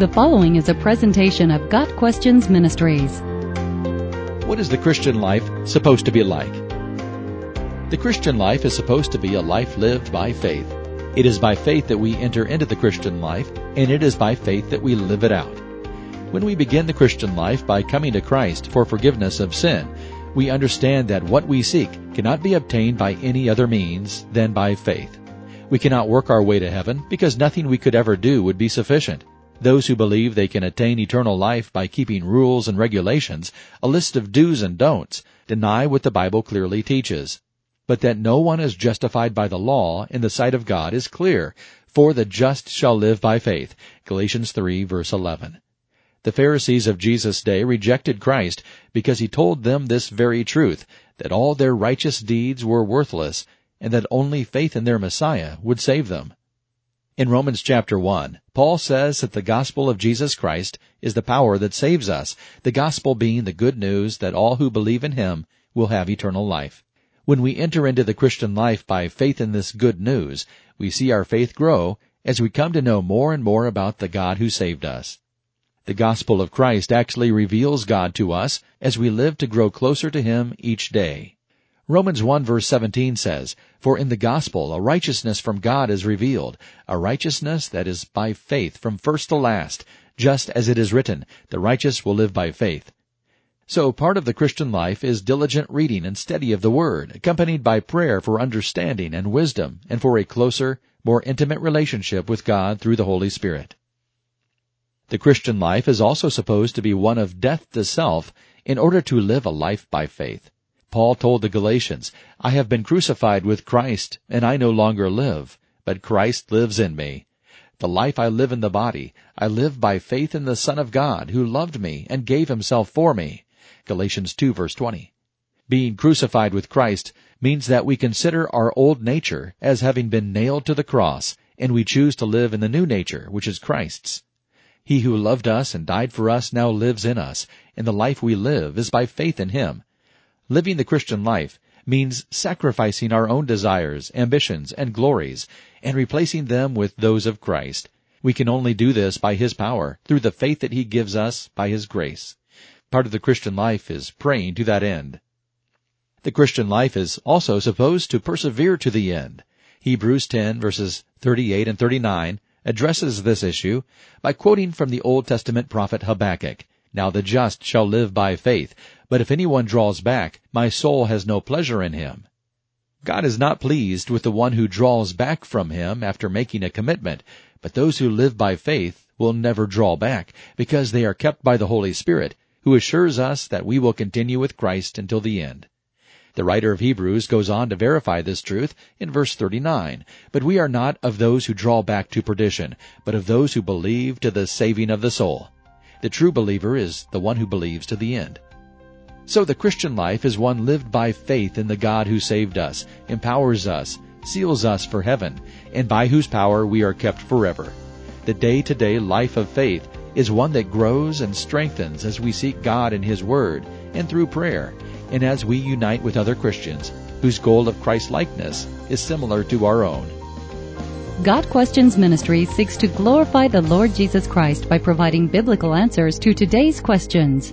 The following is a presentation of Got Questions Ministries. What is the Christian life supposed to be like? The Christian life is supposed to be a life lived by faith. It is by faith that we enter into the Christian life, and it is by faith that we live it out. When we begin the Christian life by coming to Christ for forgiveness of sin, we understand that what we seek cannot be obtained by any other means than by faith. We cannot work our way to heaven because nothing we could ever do would be sufficient. Those who believe they can attain eternal life by keeping rules and regulations, a list of do's and don'ts, deny what the Bible clearly teaches. But that no one is justified by the law in the sight of God is clear, for the just shall live by faith. Galatians 3 verse 11. The Pharisees of Jesus' day rejected Christ because he told them this very truth, that all their righteous deeds were worthless, and that only faith in their Messiah would save them. In Romans chapter 1, Paul says that the gospel of Jesus Christ is the power that saves us, the gospel being the good news that all who believe in him will have eternal life. When we enter into the Christian life by faith in this good news, we see our faith grow as we come to know more and more about the God who saved us. The gospel of Christ actually reveals God to us as we live to grow closer to Him each day. Romans 1 verse 17 says, For in the gospel a righteousness from God is revealed, a righteousness that is by faith from first to last, just as it is written, The righteous will live by faith. So part of the Christian life is diligent reading and study of the Word, accompanied by prayer for understanding and wisdom, and for a closer, more intimate relationship with God through the Holy Spirit. The Christian life is also supposed to be one of death to self in order to live a life by faith. Paul told the Galatians, I have been crucified with Christ, and I no longer live, but Christ lives in me. The life I live in the body, I live by faith in the Son of God, who loved me and gave himself for me. Galatians 2 verse 20. Being crucified with Christ means that we consider our old nature as having been nailed to the cross, and we choose to live in the new nature, which is Christ's. He who loved us and died for us now lives in us, and the life we live is by faith in him. Living the Christian life means sacrificing our own desires, ambitions, and glories, and replacing them with those of Christ. We can only do this by His power, through the faith that He gives us by His grace. Part of the Christian life is praying to that end. The Christian life is also supposed to persevere to the end. Hebrews 10 verses 38 and 39 addresses this issue by quoting from the Old Testament prophet Habakkuk. Now the just shall live by faith, but if anyone draws back, my soul has no pleasure in him. God is not pleased with the one who draws back from him after making a commitment, but those who live by faith will never draw back, because they are kept by the Holy Spirit, who assures us that we will continue with Christ until the end. The writer of Hebrews goes on to verify this truth in verse 39. But we are not of those who draw back to perdition, but of those who believe to the saving of the soul. The true believer is the one who believes to the end. So the Christian life is one lived by faith in the God who saved us, empowers us, seals us for heaven, and by whose power we are kept forever. The day-to-day life of faith is one that grows and strengthens as we seek God in His Word and through prayer, and as we unite with other Christians whose goal of Christ likeness is similar to our own. Got Questions Ministry seeks to glorify the Lord Jesus Christ by providing biblical answers to today's questions.